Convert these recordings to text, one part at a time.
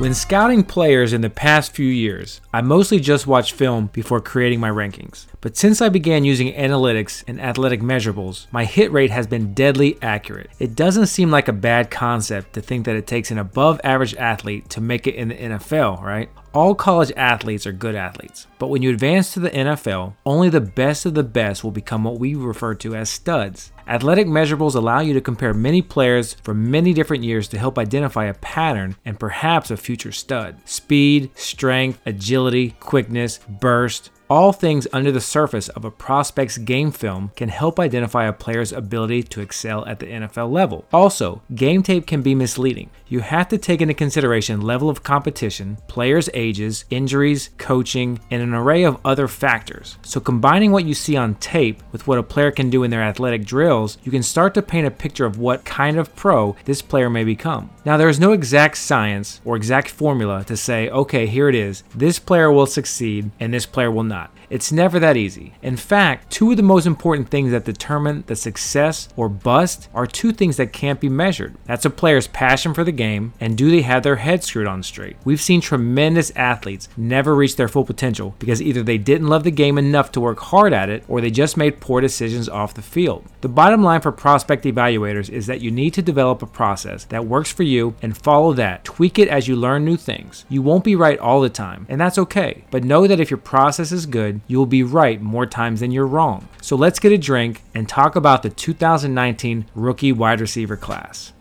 When scouting players in the past few years, I mostly just watched film before creating my rankings. But since I began using analytics and athletic measurables, my hit rate has been deadly accurate. It doesn't seem like a bad concept to think that it takes an above average athlete to make it in the NFL, right? All college athletes are good athletes, but when you advance to the NFL, only the best of the best will become what we refer to as studs. Athletic measurables allow you to compare many players from many different years to help identify a pattern and perhaps a future stud. Speed, strength, agility, quickness, burst, all things under the surface of a prospect's game film can help identify a player's ability to excel at the NFL level. Also, game tape can be misleading. You have to take into consideration level of competition, players' ages, injuries, coaching, and an array of other factors. So combining what you see on tape with what a player can do in their athletic drills, you can start to paint a picture of what kind of pro this player may become. Now, there is no exact science or exact formula to say, okay, here it is. This player will succeed and this player will not not. It's never that easy. In fact, two of the most important things that determine the success or bust are two things that can't be measured. That's a player's passion for the game and do they have their head screwed on straight. We've seen tremendous athletes never reach their full potential because either they didn't love the game enough to work hard at it or they just made poor decisions off the field. The bottom line for prospect evaluators is that you need to develop a process that works for you and follow that. Tweak it as you learn new things. You won't be right all the time, and that's okay. But know that if your process is good, you will be right more times than you're wrong. So let's get a drink and talk about the 2019 rookie wide receiver class.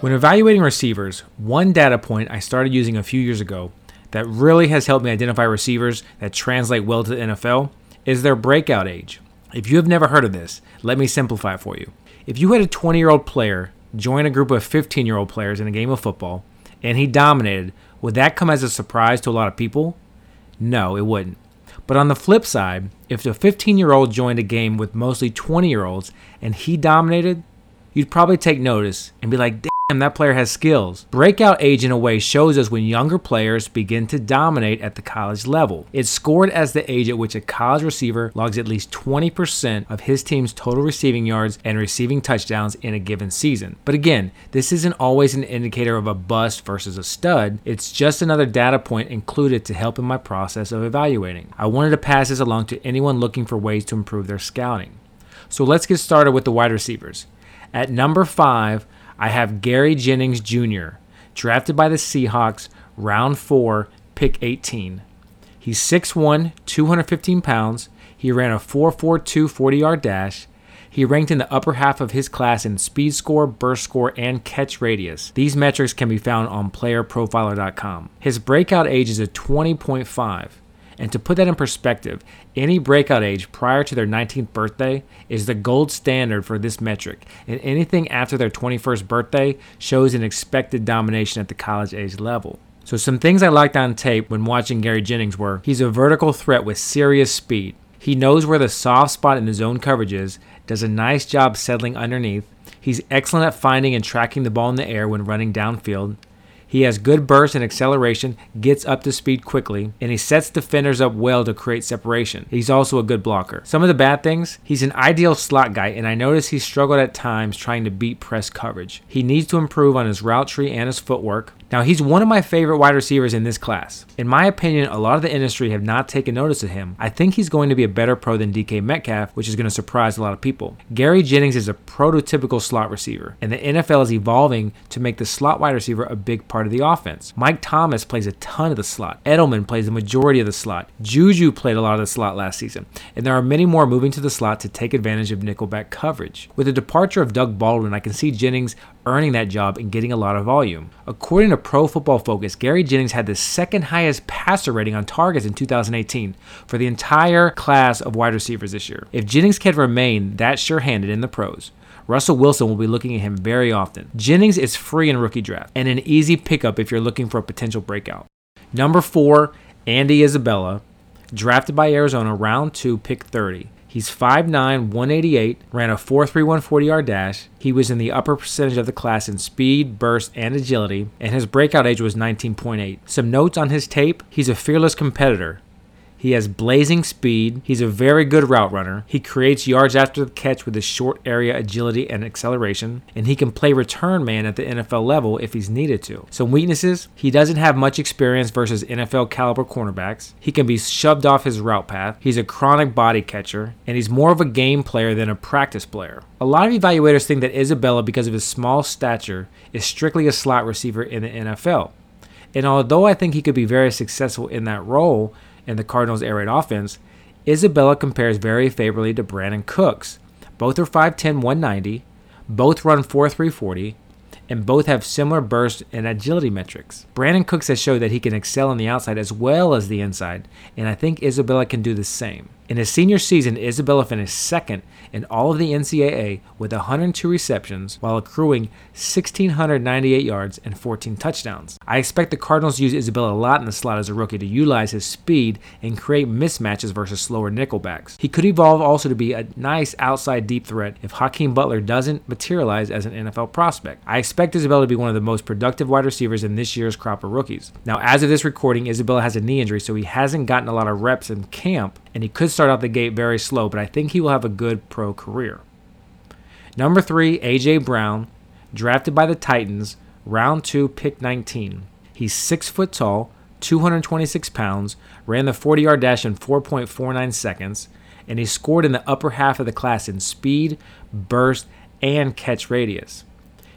When evaluating receivers, one data point I started using a few years ago that really has helped me identify receivers that translate well to the NFL is their breakout age. If you have never heard of this, let me simplify it for you. If you had a 20 year old player join a group of 15 year old players in a game of football and he dominated, would that come as a surprise to a lot of people? No, it wouldn't. But on the flip side, if the 15 year old joined a game with mostly 20 year olds and he dominated, you'd probably take notice and be like, that player has skills. Breakout age, in a way, shows us when younger players begin to dominate at the college level. It's scored as the age at which a college receiver logs at least 20% of his team's total receiving yards and receiving touchdowns in a given season. But again, this isn't always an indicator of a bust versus a stud, it's just another data point included to help in my process of evaluating. I wanted to pass this along to anyone looking for ways to improve their scouting. So let's get started with the wide receivers. At number five, I have Gary Jennings Jr., drafted by the Seahawks, round four, pick 18. He's 6'1, 215 pounds. He ran a 4.42 40 yard dash. He ranked in the upper half of his class in speed score, burst score, and catch radius. These metrics can be found on playerprofiler.com. His breakout age is a 20.5. And to put that in perspective, any breakout age prior to their 19th birthday is the gold standard for this metric, and anything after their 21st birthday shows an expected domination at the college age level. So, some things I liked on tape when watching Gary Jennings were he's a vertical threat with serious speed. He knows where the soft spot in the zone coverage is, does a nice job settling underneath. He's excellent at finding and tracking the ball in the air when running downfield. He has good burst and acceleration, gets up to speed quickly, and he sets defenders up well to create separation. He's also a good blocker. Some of the bad things, he's an ideal slot guy, and I notice he struggled at times trying to beat press coverage. He needs to improve on his route tree and his footwork. Now, he's one of my favorite wide receivers in this class. In my opinion, a lot of the industry have not taken notice of him. I think he's going to be a better pro than DK Metcalf, which is going to surprise a lot of people. Gary Jennings is a prototypical slot receiver, and the NFL is evolving to make the slot wide receiver a big part of the offense. Mike Thomas plays a ton of the slot. Edelman plays the majority of the slot. Juju played a lot of the slot last season, and there are many more moving to the slot to take advantage of nickelback coverage. With the departure of Doug Baldwin, I can see Jennings earning that job and getting a lot of volume. According to Pro Football Focus, Gary Jennings had the second highest passer rating on targets in 2018 for the entire class of wide receivers this year. If Jennings can remain that sure handed in the pros, Russell Wilson will be looking at him very often. Jennings is free in rookie draft and an easy pickup if you're looking for a potential breakout. Number four, Andy Isabella, drafted by Arizona, round two, pick 30. He's 5'9, 188, ran a 4.31 40 yard dash. He was in the upper percentage of the class in speed, burst, and agility, and his breakout age was 19.8. Some notes on his tape he's a fearless competitor. He has blazing speed. He's a very good route runner. He creates yards after the catch with his short area agility and acceleration, and he can play return man at the NFL level if he's needed to. Some weaknesses he doesn't have much experience versus NFL caliber cornerbacks. He can be shoved off his route path. He's a chronic body catcher, and he's more of a game player than a practice player. A lot of evaluators think that Isabella, because of his small stature, is strictly a slot receiver in the NFL. And although I think he could be very successful in that role in the Cardinals' air raid offense, Isabella compares very favorably to Brandin Cooks. Both are 5'10, 190, both run 4'340, and both have similar burst and agility metrics. Brandin Cooks has showed that he can excel on the outside as well as the inside, and I think Isabella can do the same. In his senior season, Isabella finished second in all of the NCAA with 102 receptions while accruing 1,698 yards and 14 touchdowns. I expect the Cardinals use Isabella a lot in the slot as a rookie to utilize his speed and create mismatches versus slower nickelbacks. He could evolve also to be a nice outside deep threat if Hakeem Butler doesn't materialize as an NFL prospect. I expect Isabella to be one of the most productive wide receivers in this year's crop of rookies. Now, as of this recording, Isabella has a knee injury, so he hasn't gotten a lot of reps in camp, and he could start out the gate very slow, but I think he will have a good pro career. Number three, AJ Brown, drafted by the Titans, round two, pick 19. He's six foot tall, 226 pounds, ran the 40 yard dash in 4.49 seconds, and he scored in the upper half of the class in speed, burst, and catch radius.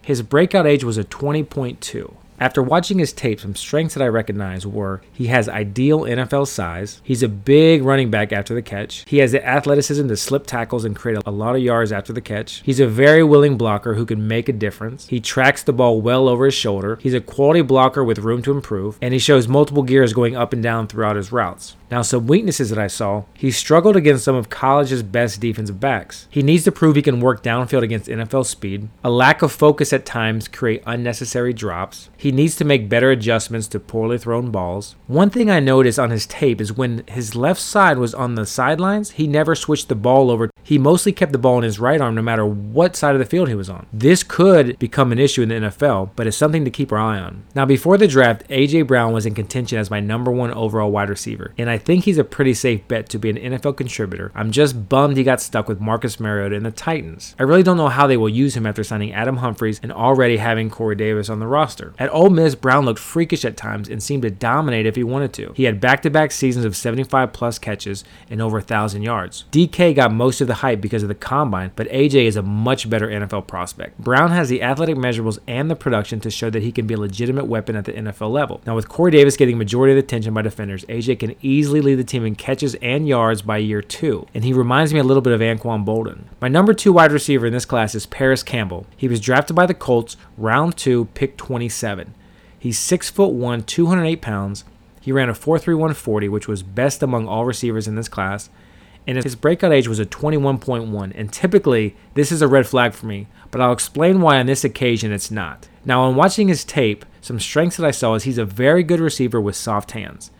His breakout age was a 20.2. After watching his tape, some strengths that I recognize were he has ideal NFL size. He's a big running back after the catch. He has the athleticism to slip tackles and create a lot of yards after the catch. He's a very willing blocker who can make a difference. He tracks the ball well over his shoulder. He's a quality blocker with room to improve, and he shows multiple gears going up and down throughout his routes. Now, some weaknesses that I saw he struggled against some of college's best defensive backs. He needs to prove he can work downfield against NFL speed. A lack of focus at times create unnecessary drops. He needs to make better adjustments to poorly thrown balls. One thing I noticed on his tape is when his left side was on the sidelines, he never switched the ball over. He mostly kept the ball in his right arm no matter what side of the field he was on. This could become an issue in the NFL, but it's something to keep our eye on. Now, before the draft, A.J. Brown was in contention as my number one overall wide receiver, and I think he's a pretty safe bet to be an NFL contributor. I'm just bummed he got stuck with Marcus Mariota and the Titans. I really don't know how they will use him after signing Adam Humphries and already having Corey Davis on the roster. At Ole Miss, Brown looked freakish at times and seemed to dominate if he wanted to. He had back-to-back seasons of 75 plus catches and over 1,000 yards. DK got most of the hype because of the combine, but AJ is a much better NFL prospect. Brown has the athletic measurables and the production to show that he can be a legitimate weapon at the NFL level. Now, with Corey Davis getting majority of the attention by defenders, AJ can easily lead the team in catches and yards by year two, and he reminds me a little bit of Anquan Boldin. My number two wide receiver in this class is Parris Campbell. He was drafted by the Colts, round two, pick 27. He's six foot one, 208 pounds. He ran a 4.3140, which was best among all receivers in this class. And his breakout age was a 21.1. And typically, this is a red flag for me, but I'll explain why on this occasion it's not. Now, on watching his tape, some strengths that I saw is he's a very good receiver with soft hands.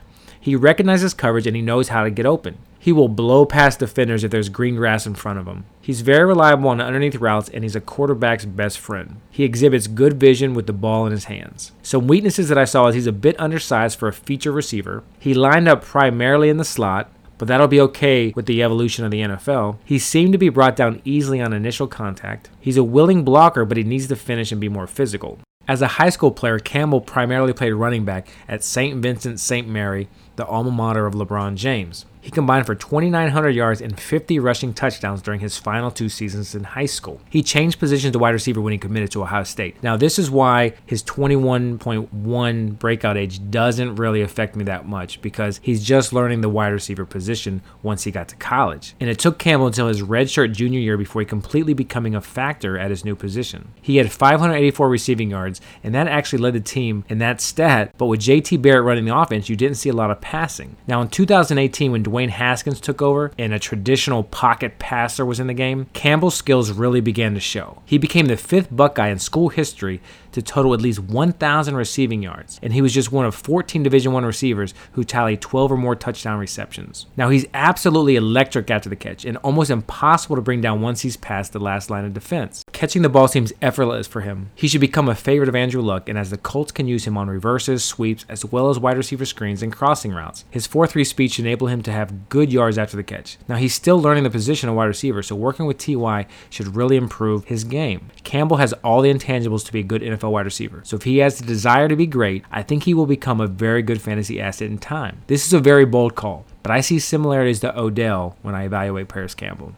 He recognizes coverage and he knows how to get open. He will blow past defenders if there's green grass in front of him. He's very reliable on underneath routes and he's a quarterback's best friend. He exhibits good vision with the ball in his hands. Some weaknesses that I saw is he's a bit undersized for a feature receiver. He lined up primarily in the slot, but that'll be okay with the evolution of the NFL. He seemed to be brought down easily on initial contact. He's a willing blocker, but he needs to finish and be more physical. As a high school player, Campbell primarily played running back at St. Vincent St. Mary, the alma mater of LeBron James. He combined for 2,900 yards and 50 rushing touchdowns during his final two seasons in high school. He changed positions to wide receiver when he committed to Ohio State. Now, this is why his 21.1 breakout age doesn't really affect me that much because he's just learning the wide receiver position once he got to college. And it took Campbell until his redshirt junior year before he completely becoming a factor at his new position. He had 584 receiving yards, and that actually led the team in that stat. But with JT Barrett running the offense, you didn't see a lot of passing. Now, in 2018, when Dwayne Haskins took over and a traditional pocket passer was in the game, Campbell's skills really began to show. He became the fifth Buckeye in school history to total at least 1,000 receiving yards, and he was just one of 14 Division One receivers who tallied 12 or more touchdown receptions. Now he's absolutely electric after the catch and almost impossible to bring down once he's past the last line of defense. Catching the ball seems effortless for him. He should become a favorite of Andrew Luck, and as the Colts can use him on reverses, sweeps, as well as wide receiver screens and crossing routes. His 4-3 speed should enable him to have good yards after the catch. Now he's still learning the position of wide receiver, so working with TY should really improve his game. Campbell has all the intangibles to be a good NFL wide receiver. So if he has the desire to be great, I think he will become a very good fantasy asset in time. This is a very bold call, but I see similarities to Odell when I evaluate Parris Campbell.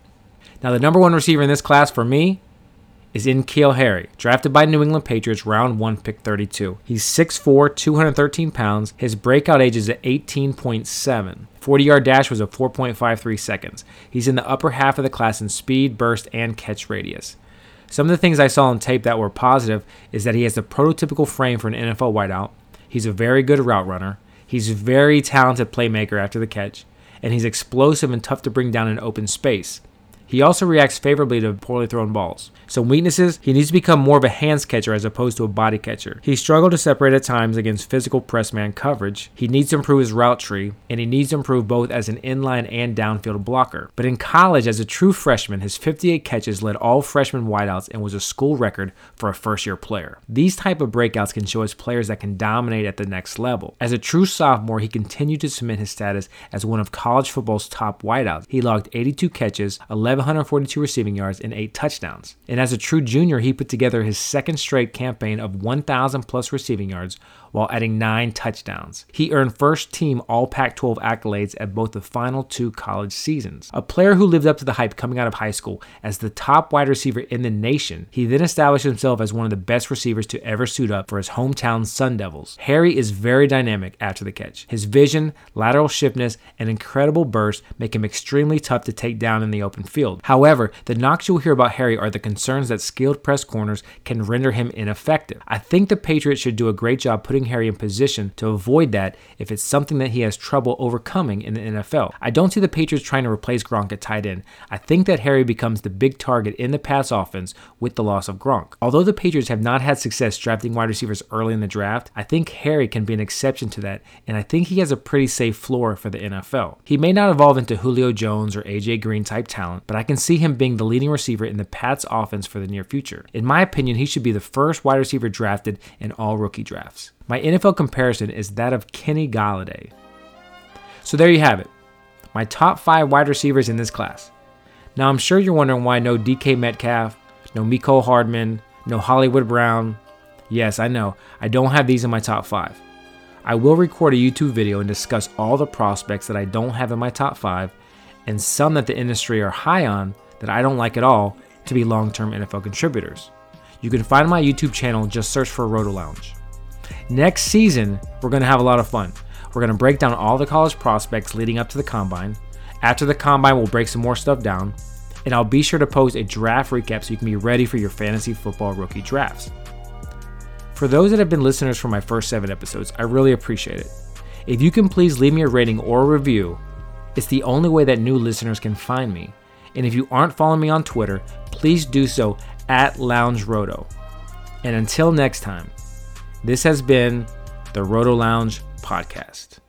Now the number one receiver in this class for me is N'Keal Harry, drafted by New England Patriots, round 1, pick 32. He's 6'4, 213 pounds. His breakout age is at 18.7. 40 yard dash was at 4.53 seconds. He's in the upper half of the class in speed, burst, and catch radius. Some of the things I saw on tape that were positive is that he has the prototypical frame for an NFL wideout. He's a very good route runner. He's a very talented playmaker after the catch, and he's explosive and tough to bring down in open space. He also reacts favorably to poorly thrown balls. Some weaknesses, he needs to become more of a hands catcher as opposed to a body catcher. He struggled to separate at times against physical press man coverage. He needs to improve his route tree, and he needs to improve both as an inline and downfield blocker. But in college, as a true freshman, his 58 catches led all freshman wideouts and was a school record for a first year player. These type of breakouts can show us players that can dominate at the next level. As a true sophomore, he continued to cement his status as one of college football's top wideouts. He logged 82 catches, 1142 receiving yards, and 8 touchdowns. And as a true junior, he put together his second straight campaign of 1,000 plus receiving yards while adding nine touchdowns. He earned first team All Pac 12 accolades at both the final two college seasons. A player who lived up to the hype coming out of high school as the top wide receiver in the nation, he then established himself as one of the best receivers to ever suit up for his hometown Sun Devils. Harry is very dynamic after the catch. His vision, lateral shiftness, and incredible burst make him extremely tough to take down in the open field. However, the knocks you'll hear about Harry are the concerns that skilled press corners can render him ineffective. I think the Patriots should do a great job putting Harry in position to avoid that if it's something that he has trouble overcoming in the NFL. I don't see the Patriots trying to replace Gronk at tight end. I think that Harry becomes the big target in the pass offense with the loss of Gronk. Although the Patriots have not had success drafting wide receivers early in the draft, I think Harry can be an exception to that, and I think he has a pretty safe floor for the NFL. He may not evolve into Julio Jones or AJ Green type talent, but I can see him being the leading receiver in the Pats offense for the near future. In my opinion, he should be the first wide receiver drafted in all rookie drafts. My NFL comparison is that of Kenny Golladay. So there you have it. My top five wide receivers in this class. Now I'm sure you're wondering why no DK Metcalf, no Mecole Hardman, no Hollywood Brown. Yes, I know, I don't have these in my top five. I will record a YouTube video and discuss all the prospects that I don't have in my top five and some that the industry are high on that I don't like at all to be long term NFL contributors. You can find my YouTube channel, just search for Roto Lounge. Next season, we're going to have a lot of fun. We're going to break down all the college prospects leading up to the combine. After the combine, we'll break some more stuff down. And I'll be sure to post a draft recap so you can be ready for your fantasy football rookie drafts. For those that have been listeners for my first seven episodes, I really appreciate it. If you can please leave me a rating or a review, it's the only way that new listeners can find me. And if you aren't following me on Twitter, please do so at Lounge Roto. And until next time, this has been the Roto Lounge Podcast.